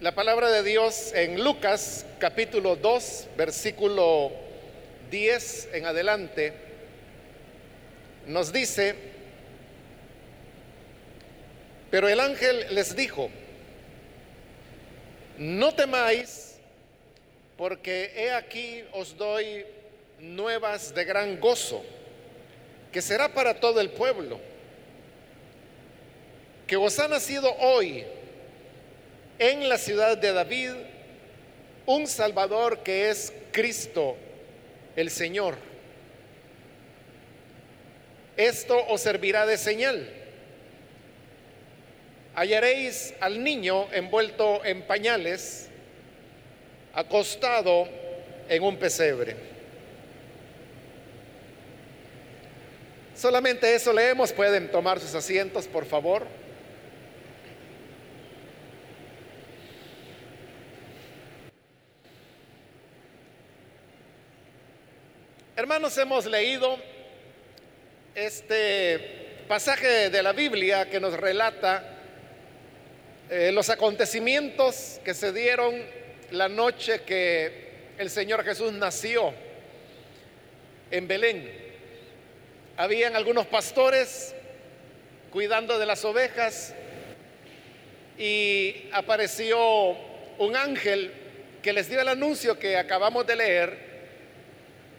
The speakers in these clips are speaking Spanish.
La palabra de Dios en Lucas capítulo 2, versículo 10 en adelante, nos dice, pero el ángel les dijo, no temáis, porque he aquí os doy nuevas de gran gozo, que será para todo el pueblo, que os ha nacido hoy en la ciudad de David un Salvador que es Cristo el Señor. Esto os servirá de señal. Hallaréis al niño envuelto en pañales, acostado en un pesebre. Solamente eso leemos. Pueden tomar sus asientos, por favor. Hermanos, hemos leído este pasaje de la Biblia que nos relata eh, los acontecimientos que se dieron la noche que el Señor Jesús nació en Belén. Habían algunos pastores cuidando de las ovejas y apareció un ángel que les dio el anuncio que acabamos de leer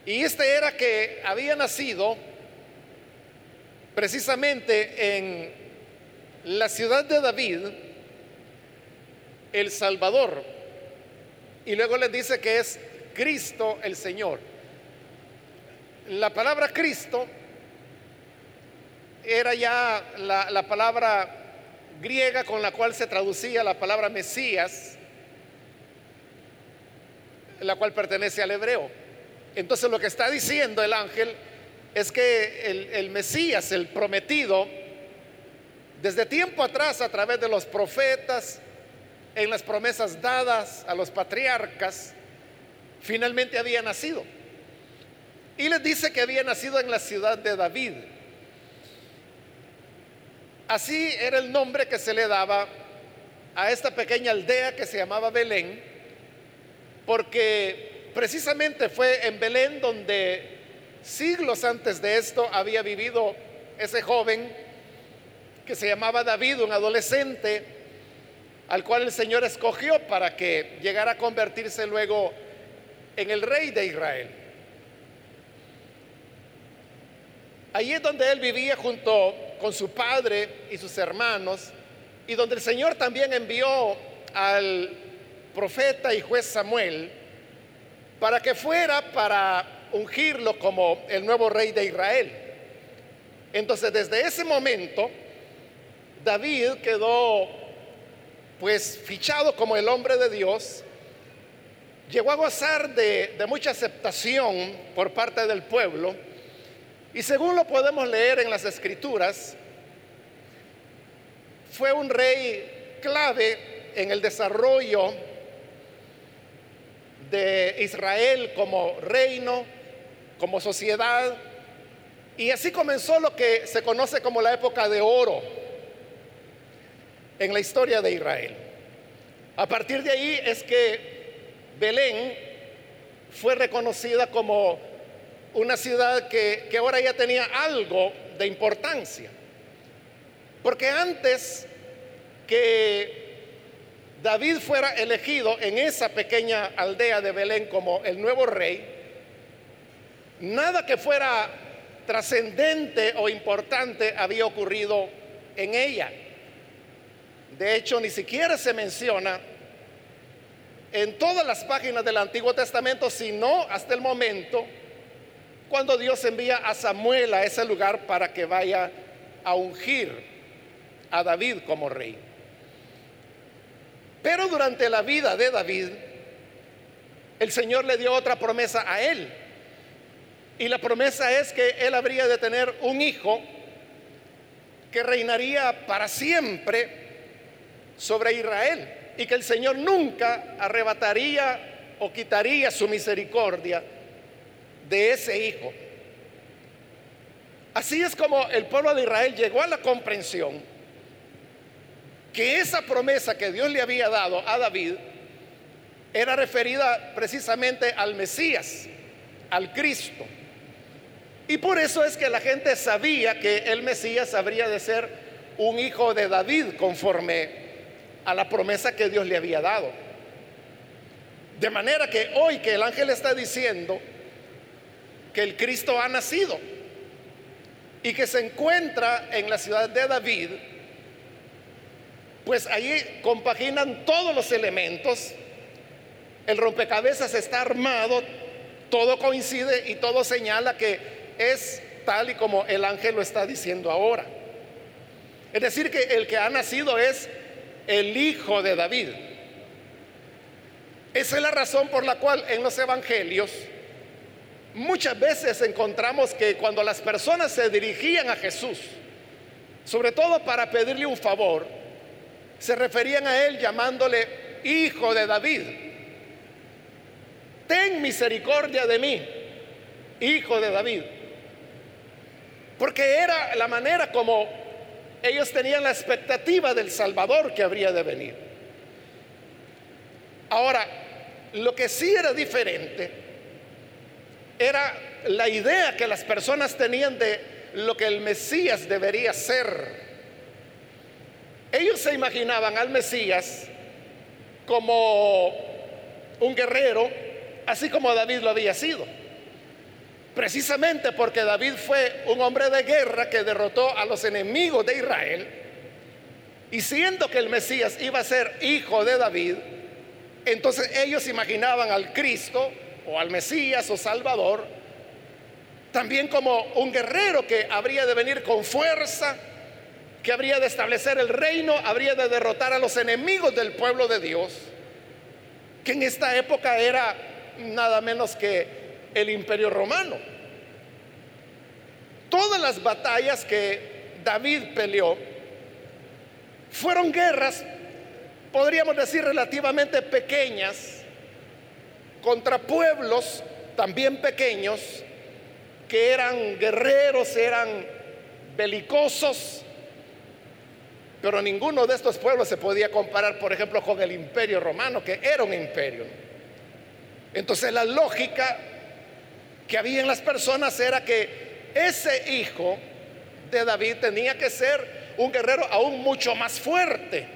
y este era que había nacido precisamente en la ciudad de David, el Salvador. Y luego les dice que es Cristo el Señor. La palabra Cristo era ya la, la palabra griega con la cual se traducía la palabra Mesías, la cual pertenece al hebreo. Entonces lo que está diciendo el ángel es que el, Mesías, el prometido, desde tiempo atrás a través de los profetas, en las promesas dadas a los patriarcas, finalmente había nacido. Y les dice que había nacido en la ciudad de David. Así era el nombre que se le daba a esta pequeña aldea que se llamaba Belén, porque Precisamente fue en Belén donde siglos antes de esto había vivido ese joven que se llamaba David, un adolescente, al cual el Señor escogió para que llegara a convertirse luego en el rey de Israel. Allí es donde él vivía junto con su padre y sus hermanos, y donde el Señor también envió al profeta y juez Samuel, para que fuera para ungirlo como el nuevo rey de Israel. Entonces, desde ese momento, David quedó pues fichado como el hombre de Dios, llegó a gozar de, mucha aceptación por parte del pueblo, y según lo podemos leer en las escrituras, fue un rey clave en el desarrollo de Israel como reino, como sociedad. Y así comenzó lo que se conoce como la época de oro en la historia de Israel. A partir de ahí es que Belén fue reconocida como una ciudad que, que ahora ya tenía algo de importancia. Porque antes que David fuera elegido en esa pequeña aldea de Belén como el nuevo rey, nada que fuera trascendente o importante había ocurrido en ella. De hecho, ni siquiera se menciona en todas las páginas del Antiguo Testamento, sino hasta el momento cuando Dios envía a Samuel a ese lugar para que vaya a ungir a David como rey. Pero durante la vida de David, el Señor le dio otra promesa a él. Y la promesa es que él habría de tener un hijo que reinaría para siempre sobre Israel y que el Señor nunca arrebataría o quitaría su misericordia de ese hijo. Así es como el pueblo de Israel llegó a la comprensión que esa promesa que Dios le había dado a David era referida precisamente al Mesías, al Cristo. Y por eso es que la gente sabía que el Mesías habría de ser un hijo de David conforme a la promesa que Dios le había dado. De manera que hoy que el ángel está diciendo que el Cristo ha nacido y que se encuentra en la ciudad de David, pues ahí compaginan todos los elementos, el rompecabezas está armado, todo coincide y todo señala que es tal y como el ángel lo está diciendo ahora. Es decir, que el que ha nacido es el hijo de David. Esa es la razón por la cual en los evangelios muchas veces encontramos que cuando las personas se dirigían a Jesús, sobre todo para pedirle un favor, se referían a él llamándole hijo de David. Ten misericordia de mí, hijo de David. Porque era la manera como ellos tenían la expectativa del Salvador que habría de venir. Ahora, lo que sí era diferente era la idea que las personas tenían de lo que el Mesías debería ser. Ellos se imaginaban al Mesías como un guerrero, así como David lo había sido. Precisamente porque David fue un hombre de guerra que derrotó a los enemigos de Israel. Y siendo que el Mesías iba a ser hijo de David, entonces ellos imaginaban al Cristo o al Mesías o Salvador también como un guerrero que habría de venir con fuerza, que habría de establecer el reino, habría de derrotar a los enemigos del pueblo de Dios, que en esta época era nada menos que el imperio romano. Todas las batallas que David peleó fueron guerras, podríamos decir, relativamente pequeñas contra pueblos también pequeños que eran guerreros, eran belicosos, pero ninguno de estos pueblos se podía comparar, por ejemplo, con el imperio romano, que era un imperio. Entonces la lógica que había en las personas era que ese hijo de David tenía que ser un guerrero aún mucho más fuerte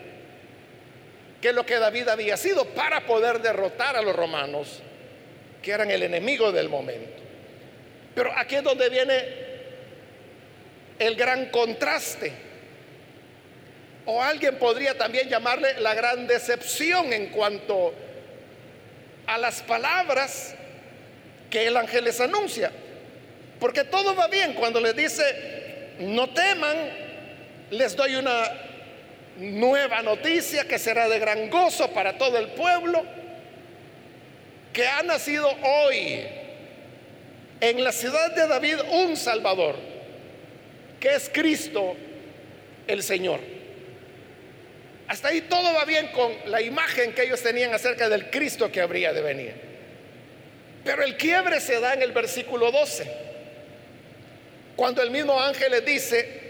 que lo que David había sido para poder derrotar a los romanos, que eran el enemigo del momento. Pero aquí es donde viene el gran contraste. O alguien podría también llamarle la gran decepción en cuanto a las palabras que el ángel les anuncia. Porque todo va bien cuando les dice, no teman, les doy una nueva noticia que será de gran gozo para todo el pueblo, que ha nacido hoy en la ciudad de David un Salvador, que es Cristo el Señor. Hasta ahí todo va bien con la imagen que ellos tenían acerca del Cristo que habría de venir. Pero el quiebre se da en el versículo 12, cuando el mismo ángel le dice,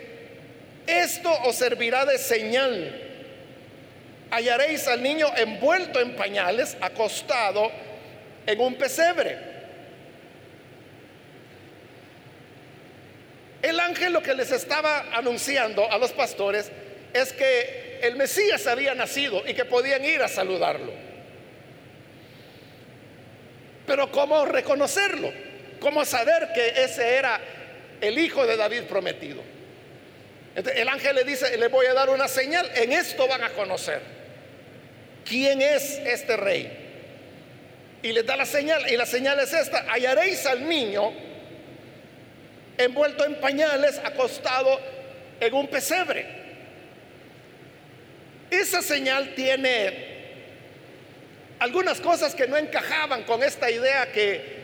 esto os servirá de señal. Hallaréis al niño envuelto en pañales, acostado en un pesebre. El ángel lo que les estaba anunciando a los pastores es que el Mesías había nacido y que podían ir a saludarlo. Pero ¿cómo reconocerlo? ¿Cómo saber que ese era el hijo de David prometido? el ángel le dice, le voy a dar una señal, en esto van a conocer quién es este rey. Y les da la señal, y la señal es esta, hallaréis al niño envuelto en pañales, acostado en un pesebre. Esa señal tiene algunas cosas que no encajaban con esta idea que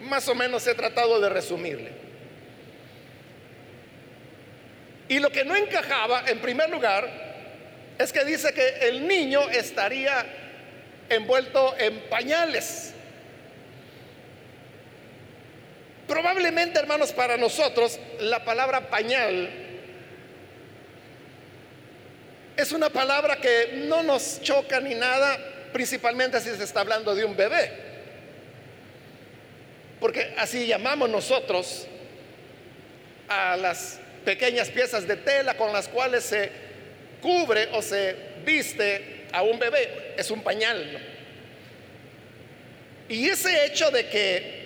más o menos he tratado de resumirle. Y lo que no encajaba, en primer lugar, es que dice que el niño estaría envuelto en pañales. Probablemente, hermanos, para nosotros la palabra pañal es una palabra que no nos choca ni nada, principalmente si se está hablando de un bebé. Porque así llamamos nosotros a las pequeñas piezas de tela con las cuales se cubre o se viste a un bebé. Es un pañal. Y ese hecho de que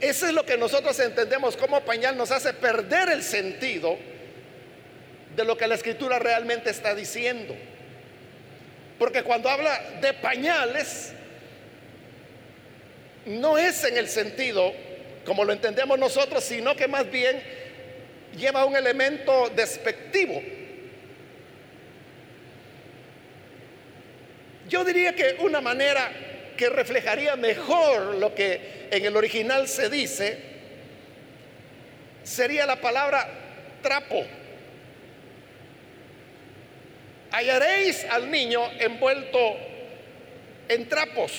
eso es lo que nosotros entendemos como pañal nos hace perder el sentido de lo que la escritura realmente está diciendo. Porque cuando habla de pañales, no es en el sentido como lo entendemos nosotros, sino que más bien lleva un elemento despectivo. Yo diría que una manera que reflejaría mejor lo que en el original se dice sería la palabra trapo hallaréis al niño envuelto en trapos.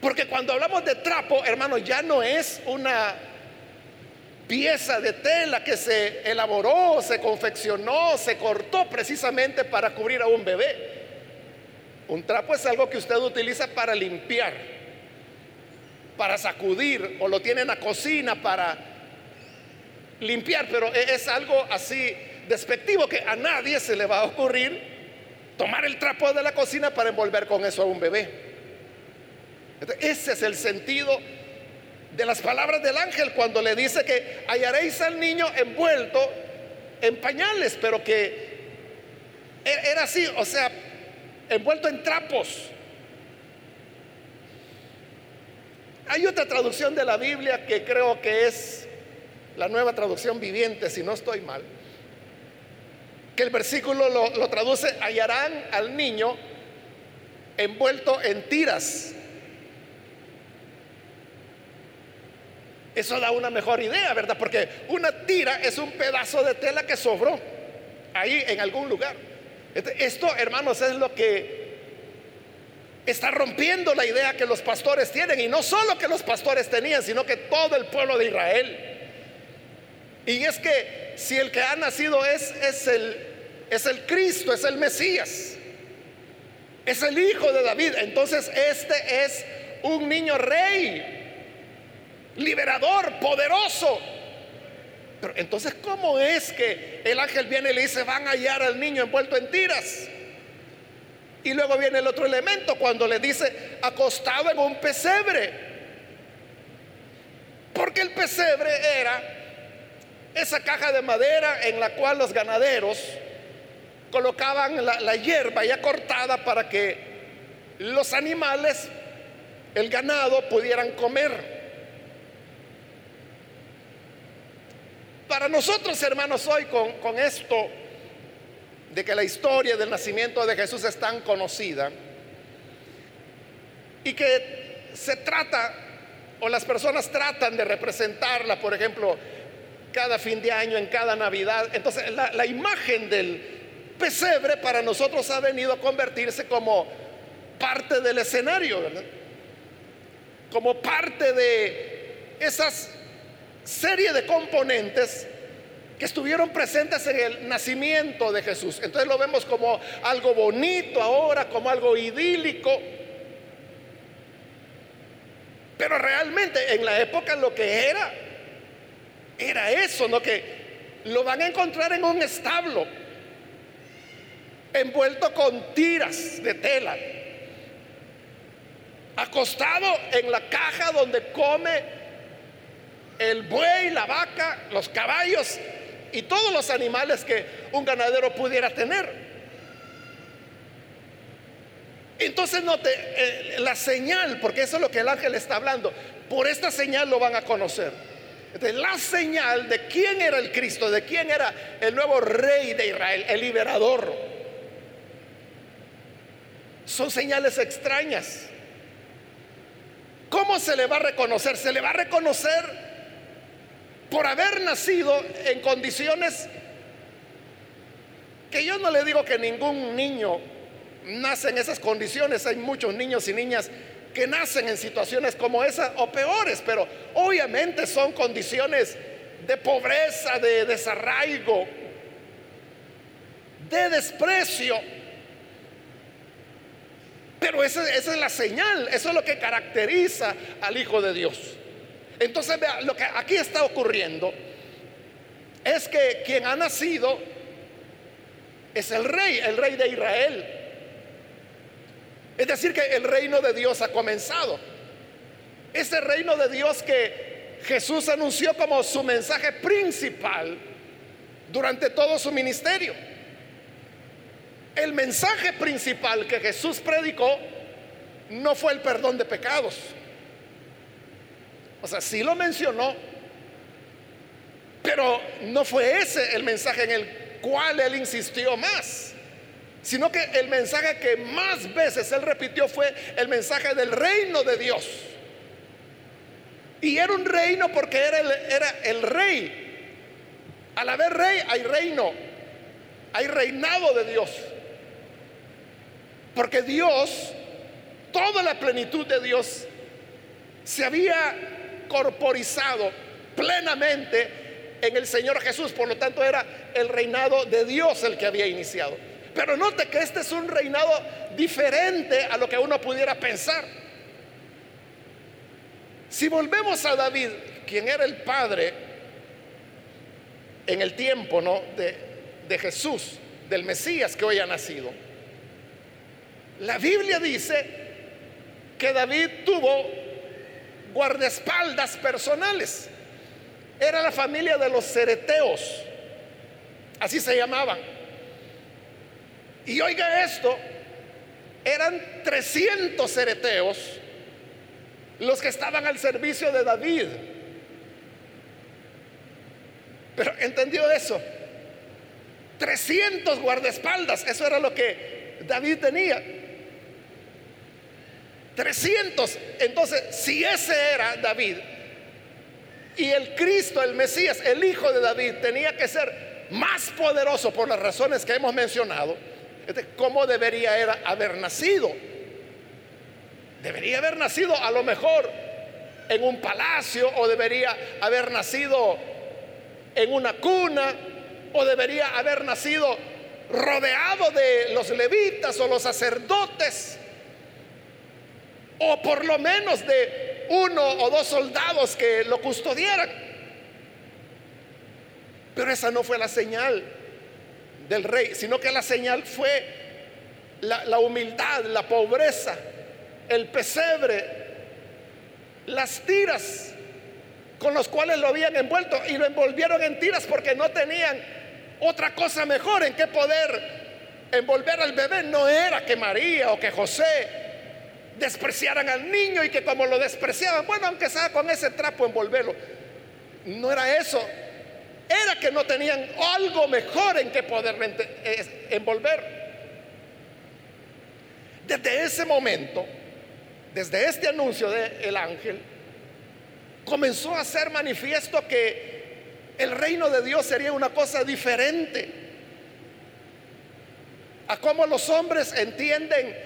Porque cuando hablamos de trapo, hermano, ya no es una pieza de tela que se elaboró, se confeccionó, se cortó precisamente para cubrir a un bebé. Un trapo es algo que usted utiliza para limpiar, para sacudir, o lo tiene en la cocina para limpiar, pero e-, es algo así despectivo que a nadie se le va a ocurrir tomar el trapo de la cocina para envolver con eso a un bebé. ese es el sentido de las palabras del ángel cuando le dice que hallaréis al niño envuelto en pañales, pero que e-, era así, o sea, envuelto en trapos. Hay otra traducción de la Biblia que creo que es la nueva traducción viviente, si no estoy mal que el versículo lo, traduce, hallarán al niño envuelto en tiras. Eso da una mejor idea, ¿verdad? Porque una tira es un pedazo de tela que sobró ahí en algún lugar. Esto, hermanos, es lo que está rompiendo la idea que los pastores tienen. Y no solo que los pastores tenían, sino que todo el pueblo de Israel. Y es que si el que ha nacido es, es, el, es el Cristo, es el Mesías, es el Hijo de David, entonces este es un niño rey, liberador, poderoso. Pero entonces, ¿cómo es que el ángel viene y le dice, van a hallar al niño envuelto en tiras? Y luego viene el otro elemento cuando le dice, acostado en un pesebre. Porque el pesebre era esa caja de madera en la cual los ganaderos colocaban la, hierba ya cortada para que los animales, el ganado, pudieran comer. Para nosotros, hermanos, hoy con, esto de que la historia del nacimiento de Jesús es tan conocida y que se trata, o las personas tratan de representarla, por ejemplo, cada fin de año, en cada Navidad. Entonces la, imagen del pesebre para nosotros ha venido a convertirse como parte del escenario, Como parte de esas serie de componentes que estuvieron presentes en el nacimiento de Jesús. Entonces lo vemos como algo bonito ahora, como algo idílico. Pero realmente en la época lo que era era eso, ¿no? Que lo van a encontrar en un establo, envuelto con tiras de tela, acostado en la caja donde come el buey, la vaca, los caballos y todos los animales que un ganadero pudiera tener. Entonces note eh, la señal, porque eso es lo que el ángel está hablando. Por esta señal lo van a conocer la señal de quién era el Cristo, de quién era el nuevo rey de Israel, el liberador. Son señales extrañas. ¿Cómo se le va a reconocer? Se le va a reconocer por haber nacido en condiciones que yo no le digo que ningún niño nace en esas condiciones. Hay muchos niños y niñas que nacen en situaciones como esa o peores, pero obviamente son condiciones de pobreza, de desarraigo, de desprecio. Pero esa, esa, es la señal, eso es lo que caracteriza al Hijo de Dios. Entonces, vea, lo que aquí está ocurriendo es que quien ha nacido es el rey, el rey de Israel. Es decir, que el reino de Dios ha comenzado. Ese reino de Dios que Jesús anunció como su mensaje principal durante todo su ministerio. El mensaje principal que Jesús predicó no fue el perdón de pecados. O sea, sí lo mencionó, pero no fue ese el mensaje en el cual él insistió más, sino que el mensaje que más veces él repitió fue el mensaje del reino de Dios. Y era un reino porque era el, era el rey. Al haber rey hay reino, hay reinado de Dios. Porque Dios, toda la plenitud de Dios, se había corporizado plenamente en el Señor Jesús. Por lo tanto, era el reinado de Dios el que había iniciado. Pero note que este es un reinado diferente a lo que uno pudiera pensar. Si volvemos a David, quien era el padre en el tiempo ¿no? de, de Jesús, del Mesías que hoy ha nacido, la Biblia dice que David tuvo guardaespaldas personales. Era la familia de los cereteos, así se llamaban. Y oiga esto, eran 300 cereteos los que estaban al servicio de David. Pero entendió eso. 300 guardaespaldas, eso era lo que David tenía. 300. Entonces, si ese era David y el Cristo, el Mesías, el Hijo de David, tenía que ser más poderoso por las razones que hemos mencionado, ¿cómo debería era haber nacido? Debería haber nacido a lo mejor en un palacio o debería haber nacido en una cuna o debería haber nacido rodeado de los levitas o los sacerdotes o por lo menos de uno o dos soldados que lo custodiaran. Pero esa no fue la señal del rey, sino que la señal fue la, humildad, la pobreza, el pesebre, las tiras con los cuales lo habían envuelto y lo envolvieron en tiras porque no tenían otra cosa mejor en que poder envolver al bebé. No era que María o que José despreciaran al niño y que como lo despreciaban, bueno, aunque sea con ese trapo envolverlo. No era eso. Era que no tenían algo mejor en que poder envolver. Desde ese momento, desde este anuncio del ángel, comenzó a ser manifiesto que el reino de Dios sería una cosa diferente a cómo los hombres entienden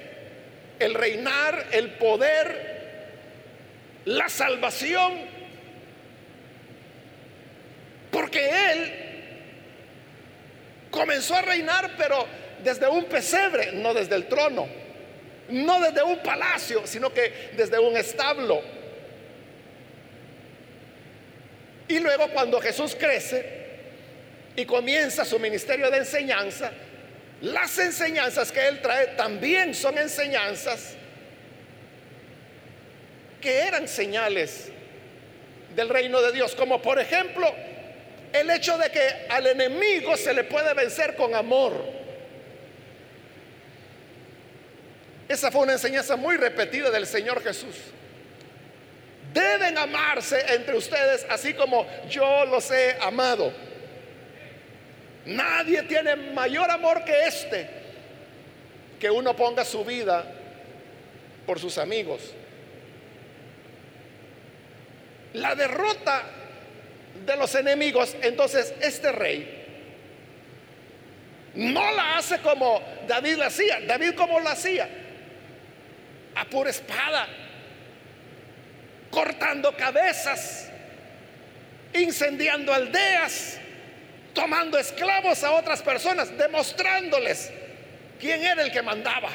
el reinar, el poder, la salvación. Porque Él comenzó a reinar, pero desde un pesebre, no desde el trono, no desde un palacio, sino que desde un establo. Y luego cuando Jesús crece y comienza su ministerio de enseñanza, las enseñanzas que Él trae también son enseñanzas que eran señales del reino de Dios, como por ejemplo el hecho de que al enemigo se le puede vencer con amor. Esa fue una enseñanza muy repetida del Señor Jesús. Deben amarse entre ustedes así como yo los he amado. Nadie tiene mayor amor que este, que uno ponga su vida por sus amigos. La derrota de los enemigos, entonces este rey no la hace como David la hacía. David como la hacía, a pura espada, cortando cabezas, incendiando aldeas tomando esclavos a otras personas, demostrándoles quién era el que mandaba.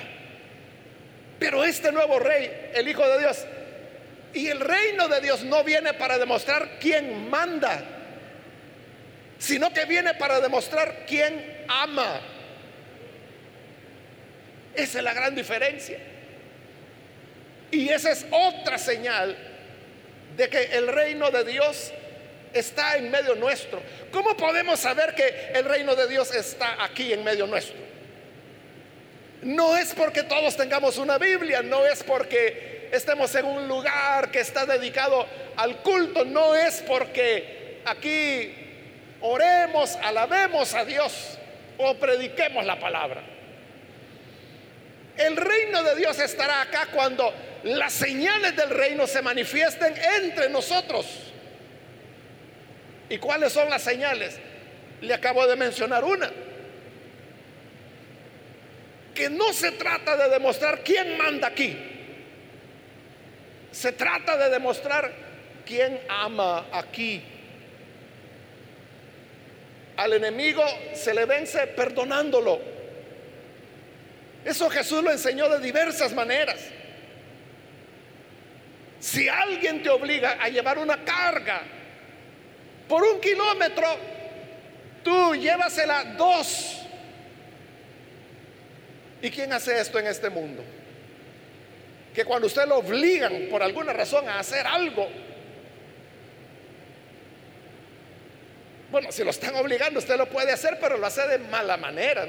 Pero este nuevo rey, el Hijo de Dios, y el reino de Dios no viene para demostrar quién manda, sino que viene para demostrar quién ama. Esa es la gran diferencia. Y esa es otra señal de que el reino de Dios está en medio nuestro. ¿Cómo podemos saber que el reino de Dios está aquí en medio nuestro? No es porque todos tengamos una Biblia, no es porque estemos en un lugar que está dedicado al culto, no es porque aquí oremos, alabemos a Dios o prediquemos la palabra. El reino de Dios estará acá cuando las señales del reino se manifiesten entre nosotros. ¿Y cuáles son las señales? Le acabo de mencionar una. Que no se trata de demostrar quién manda aquí. Se trata de demostrar quién ama aquí. Al enemigo se le vence perdonándolo. Eso Jesús lo enseñó de diversas maneras. Si alguien te obliga a llevar una carga por un kilómetro, tú llévasela dos. ¿Y quién hace esto en este mundo? Que cuando usted lo obligan por alguna razón a hacer algo, bueno, si lo están obligando, usted lo puede hacer, pero lo hace de mala manera.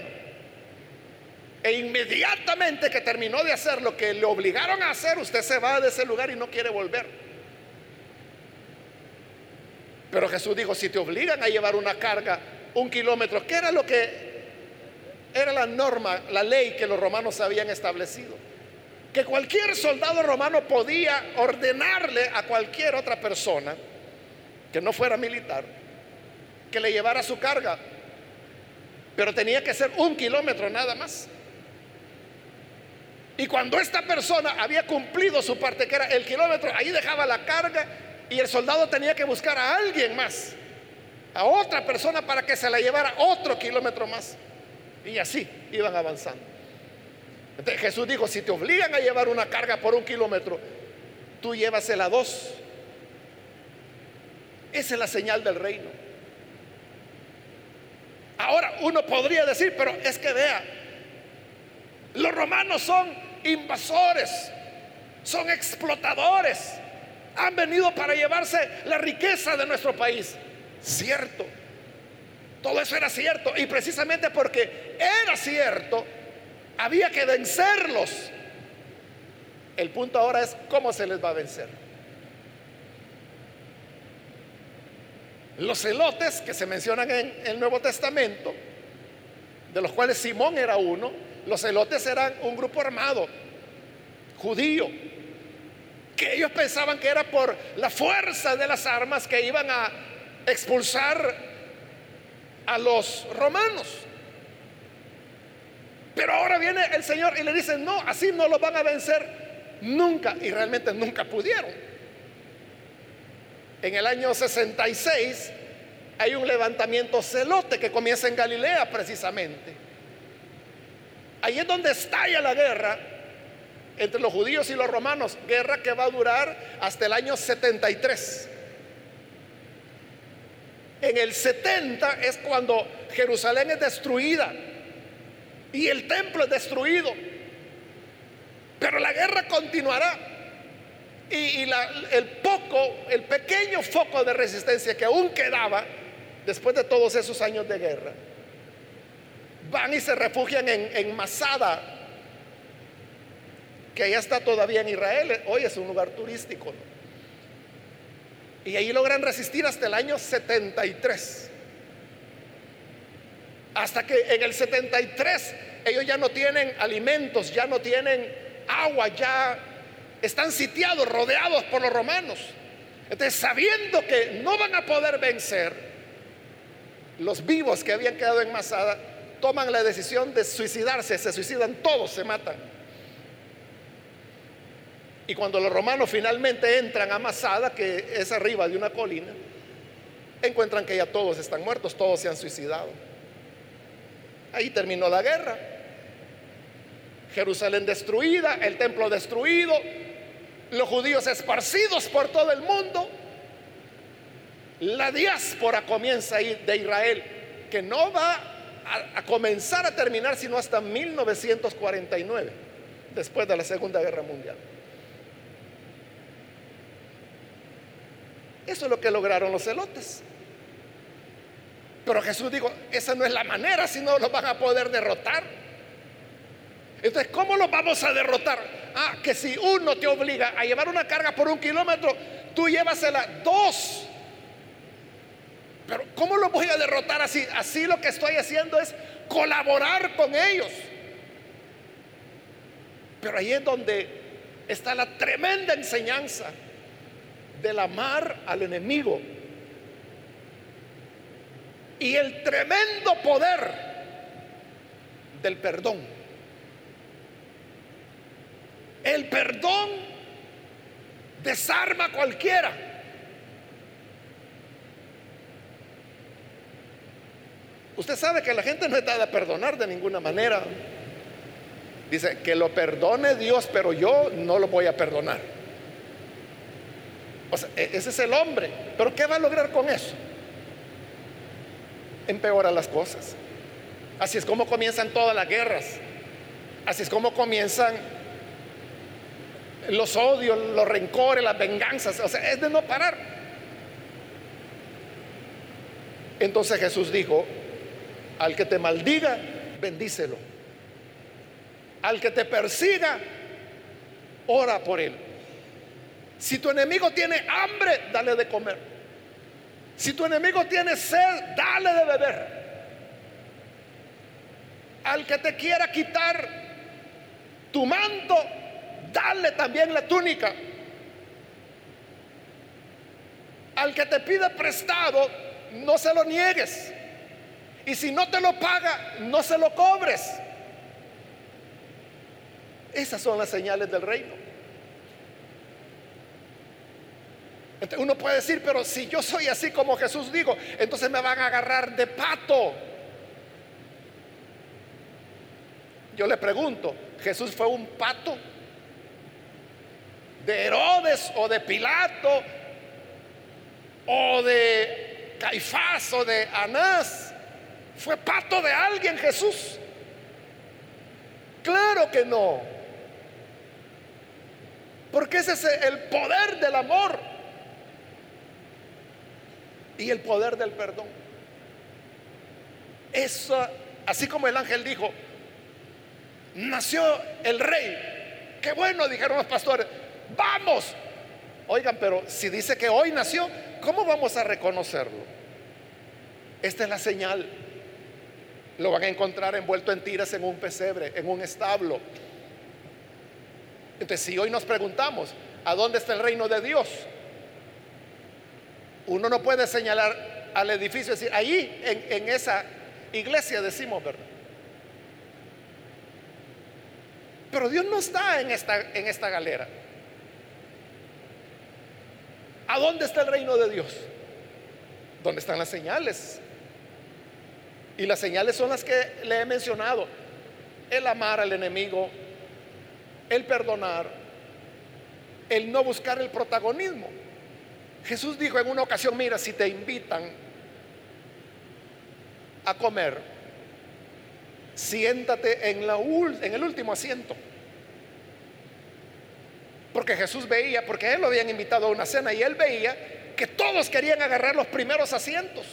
E inmediatamente que terminó de hacer lo que le obligaron a hacer, usted se va de ese lugar y no quiere volver. Pero Jesús dijo, si te obligan a llevar una carga un kilómetro, ¿qué era lo que era la norma, la ley que los romanos habían establecido? Que cualquier soldado romano podía ordenarle a cualquier otra persona que no fuera militar que le llevara su carga, pero tenía que ser un kilómetro nada más. Y cuando esta persona había cumplido su parte, que era el kilómetro, ahí dejaba la carga y el soldado tenía que buscar a alguien más, a otra persona para que se la llevara otro kilómetro más. Y así iban avanzando. Entonces Jesús dijo, si te obligan a llevar una carga por un kilómetro, tú llévasela dos. Esa es la señal del reino. Ahora uno podría decir, pero es que vea, los romanos son invasores, son explotadores, han venido para llevarse la riqueza de nuestro país. Cierto, todo eso era cierto. Y precisamente porque era cierto, había que vencerlos. El punto ahora es cómo se les va a vencer. Los celotes que se mencionan en el Nuevo Testamento, de los cuales Simón era uno, los celotes eran un grupo armado judío, que ellos pensaban que era por la fuerza de las armas que iban a expulsar a los romanos. Pero ahora viene el Señor y le dice, no, así no lo van a vencer nunca. Y realmente nunca pudieron. En el año 66 hay un levantamiento celote que comienza en Galilea precisamente. Ahí es donde estalla la guerra entre los judíos y los romanos, guerra que va a durar hasta el año 73. En el 70 es cuando Jerusalén es destruida y el templo es destruido. Pero la guerra continuará. Y, el poco, el pequeño foco de resistencia que aún quedaba después de todos esos años de guerra, van y se refugian en, Masada, que allá está todavía en Israel, hoy es un lugar turístico. Y ahí logran resistir hasta el año 73. Hasta que en el 73 ellos ya no tienen alimentos, ya no tienen agua, ya están sitiados, rodeados por los romanos. Entonces, sabiendo que no van a poder vencer, los vivos que habían quedado en Masada toman la decisión de suicidarse, se suicidan todos, se matan. Y cuando los romanos finalmente entran a Masada, que es arriba de una colina, encuentran que ya todos están muertos, todos se han suicidado. Ahí terminó la guerra. Jerusalén destruida, el templo destruido, los judíos esparcidos por todo el mundo. La diáspora comienza ahí de Israel, que no va a, comenzar a terminar sino hasta 1949, después de la Segunda Guerra Mundial. Eso es lo que lograron los celotes. Pero Jesús dijo, esa no es la manera, si no los van a poder derrotar. Entonces, ¿cómo los vamos a derrotar? Ah, que si uno te obliga a llevar una carga por un kilómetro, tú llévasela dos. Pero ¿cómo lo voy a derrotar así? Así lo que estoy haciendo es colaborar con ellos. Pero ahí es donde está la tremenda enseñanza del amar al enemigo y el tremendo poder del perdón. El perdón desarma a cualquiera. Usted sabe que la gente no está de perdonar de ninguna manera. Dice que lo perdone Dios, pero yo no lo voy a perdonar. E-, ese es el hombre. Pero ¿qué va a lograr con eso? Empeora las cosas. Así es como comienzan todas las guerras. Así es como comienzan los odios, los rencores, las venganzas. O sea, es de no parar. Entonces Jesús dijo, al que te maldiga, bendícelo. Al que te persiga, ora por él. Si tu enemigo tiene hambre, dale de comer. Si tu enemigo tiene sed, dale de beber. Al que te quiera quitar tu manto, dale también la túnica. Al que te pide prestado, no se lo niegues. Y si no te lo paga, no se lo cobres. Esas son las señales del reino. Uno puede decir, pero si yo soy así como Jesús dijo, entonces me van a agarrar de pato. Yo le pregunto, ¿Jesús fue un pato? ¿De Herodes o de Pilato? ¿O de Caifás o de Anás? ¿Fue pato de alguien Jesús? Claro que no. Porque ese es el poder del amor y el poder del perdón. Eso, así como el ángel dijo, nació el rey. Qué bueno, dijeron los pastores, vamos. Oigan, pero si dice que hoy nació, ¿cómo vamos a reconocerlo? Esta es la señal. Lo van a encontrar envuelto en tiras en un pesebre, en un establo. Entonces, si hoy nos preguntamos, ¿a dónde está el reino de Dios? Uno no puede señalar al edificio decir, ahí en, esa iglesia decimos, ¿verdad? Pero Dios no está en esta, en esta galera. ¿A dónde está el reino de Dios? ¿Dónde están las señales? Y las señales son las que le he mencionado. El amar al enemigo, el perdonar, el no buscar el protagonismo. Jesús dijo en una ocasión, mira, si te invitan a comer, siéntate en, la, el último asiento. Porque Jesús veía, porque él lo habían invitado a una cena y él veía que todos querían agarrar los primeros asientos.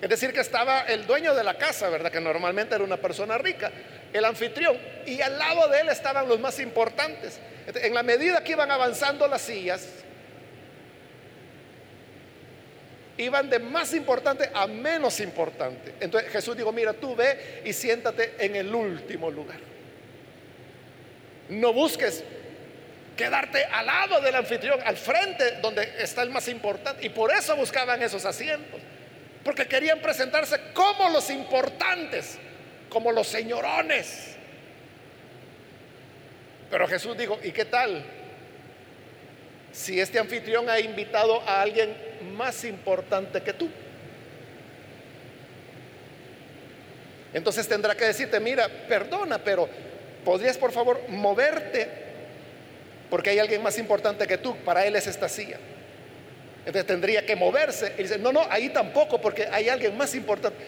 Es decir, que estaba el dueño de la casa, ¿verdad? Que normalmente era una persona rica, el anfitrión, y al lado de él estaban los más importantes. En la medida que iban avanzando las sillas, iban de más importante a menos importante. Entonces Jesús dijo, mira, tú ve y siéntate en el último lugar. No busques quedarte al lado del anfitrión, al frente donde está el más importante. Y por eso buscaban esos asientos. Porque querían presentarse como los importantes, como los señorones. Pero Jesús dijo, ¿y qué tal? Si este anfitrión ha invitado a alguien más importante que tú. Entonces tendrá que decirte, mira, perdona, pero ¿podrías por favor moverte? Porque hay alguien más importante que tú, para él es esta silla. Entonces tendría que moverse. Y dice, no, no, ahí tampoco, porque hay alguien más importante.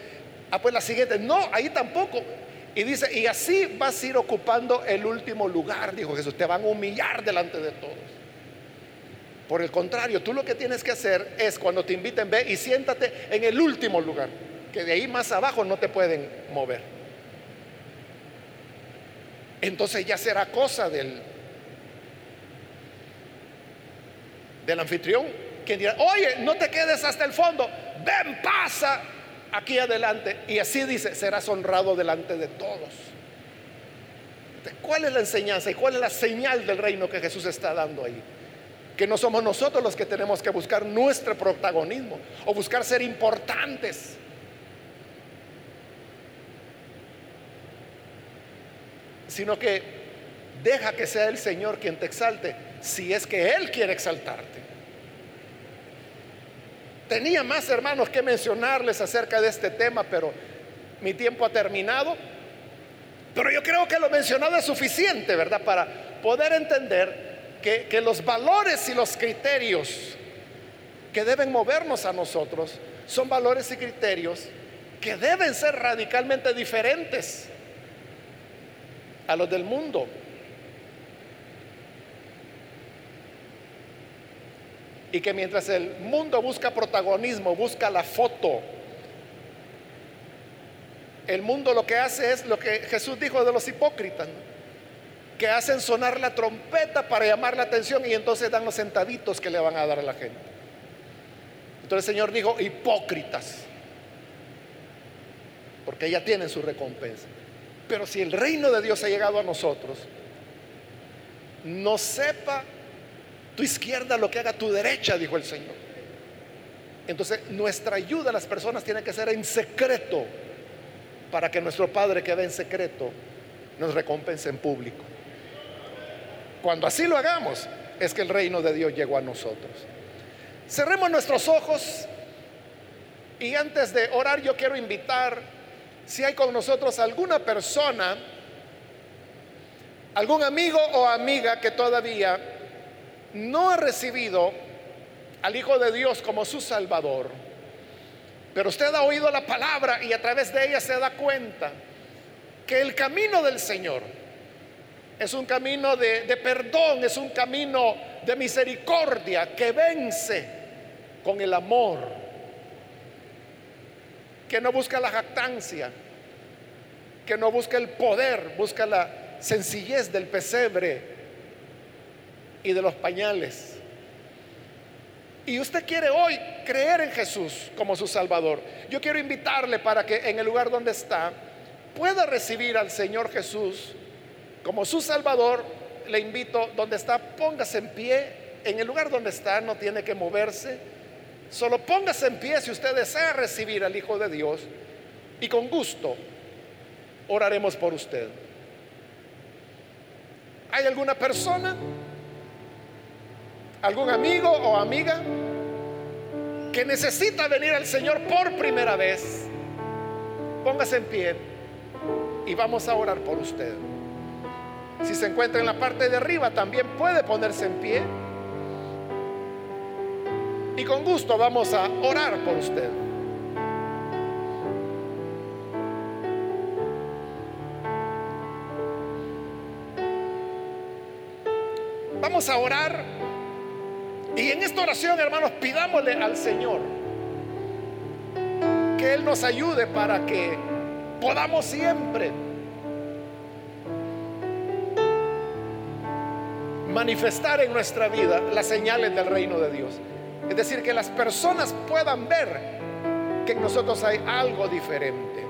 Ah, pues la siguiente, no, ahí tampoco. Y dice, y así vas a ir ocupando el último lugar, dijo Jesús, te van a humillar delante de todos. Por el contrario, tú lo que tienes que hacer es cuando te inviten, ve y siéntate en el último lugar, que de ahí más abajo no te pueden mover. Entonces ya será cosa del, del anfitrión, quien dirá, oye, no te quedes hasta el fondo, ven, pasa aquí adelante. Y así dice, serás honrado delante de todos. ¿Cuál es la enseñanza y cuál es la señal del reino que Jesús está dando ahí? Que no somos nosotros los que tenemos que buscar nuestro protagonismo o buscar ser importantes. Sino que deja que sea el Señor quien te exalte si es que Él quiere exaltarte. Tenía más hermanos que mencionarles acerca de este tema, pero mi tiempo ha terminado. Pero yo creo que lo mencionado es suficiente, ¿verdad? Para poder entender que, los valores y los criterios que deben movernos a nosotros son valores y criterios que deben ser radicalmente diferentes a los del mundo. Y que mientras el mundo busca protagonismo, busca la foto, el mundo lo que hace es lo que Jesús dijo de los hipócritas, que hacen sonar la trompeta para llamar la atención y entonces dan los sentaditos que le van a dar a la gente. Entonces el Señor dijo, hipócritas, porque ya tienen su recompensa. Pero si el reino de Dios ha llegado a nosotros, no sepa tu izquierda lo que haga tu derecha, dijo el Señor. Entonces, nuestra ayuda a las personas tiene que ser en secreto para que nuestro Padre que ve en secreto nos recompense en público. Cuando así lo hagamos, es que el reino de Dios llegó a nosotros. Cerremos nuestros ojos y antes de orar yo quiero invitar, si hay con nosotros alguna persona, algún amigo o amiga que todavía no ha recibido al Hijo de Dios como su Salvador, pero usted ha oído la palabra y a través de ella se da cuenta que el camino del Señor es un camino de, perdón, es un camino de misericordia que vence con el amor, que no busca la jactancia, que no busca el poder, busca la sencillez del pesebre y de los pañales. Y usted quiere hoy creer en Jesús como su Salvador. Yo quiero invitarle para que en el lugar donde está pueda recibir al Señor Jesús como su Salvador. Le invito donde está, póngase en pie. En el lugar donde está no tiene que moverse. Solo póngase en pie si usted desea recibir al Hijo de Dios. Y con gusto oraremos por usted. ¿Hay alguna persona? algún amigo o amiga que necesita venir al Señor por primera vez, póngase en pie y vamos a orar por usted. Si se encuentra en la parte de arriba, también puede ponerse en pie. Y con gusto vamos a orar por usted. Vamos a orar y en esta oración, hermanos, pidámosle al Señor que Él nos ayude para que podamos siempre manifestar en nuestra vida las señales del reino de Dios. Es decir, que las personas puedan ver que en nosotros hay algo diferente.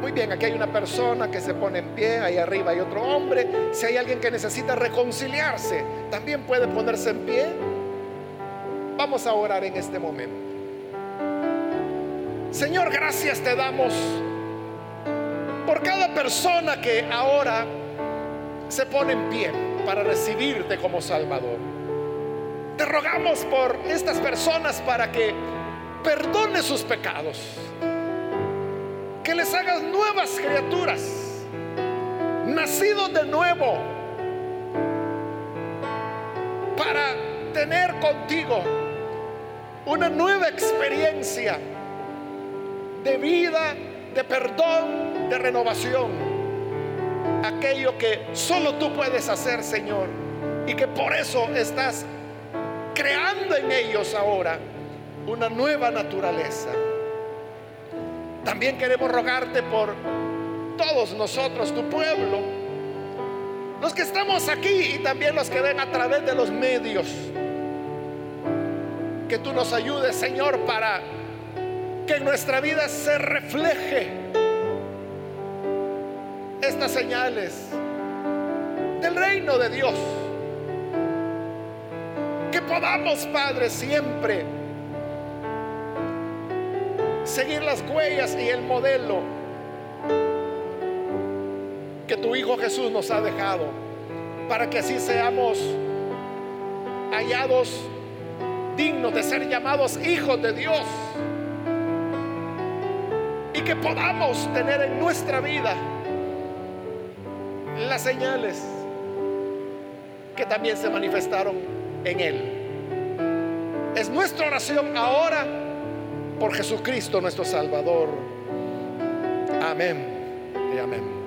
Muy bien, aquí hay una persona que se pone en pie, ahí arriba hay otro hombre. Si hay alguien que necesita reconciliarse, también puede ponerse en pie. Vamos a orar en este momento. Señor, gracias te damos por cada persona que ahora se pone en pie para recibirte como Salvador. Te rogamos por estas personas para que perdone sus pecados, que les hagas nuevas criaturas, nacidos de nuevo, para tener contigo una nueva experiencia de vida, de perdón, de renovación. Aquello que solo tú puedes hacer, Señor, y que por eso estás creando en ellos ahora una nueva naturaleza. También queremos rogarte por todos nosotros, tu pueblo, los que estamos aquí y también los que ven a través de los medios. Que tú nos ayudes, Señor, para que en nuestra vida se refleje estas señales del reino de Dios. Que podamos, Padre, siempre seguir las huellas y el modelo que tu Hijo Jesús nos ha dejado, para que así seamos hallados dignos de ser llamados hijos de Dios y que podamos tener en nuestra vida las señales que también se manifestaron en Él. Es nuestra oración ahora por Jesucristo nuestro Salvador. Amén y amén.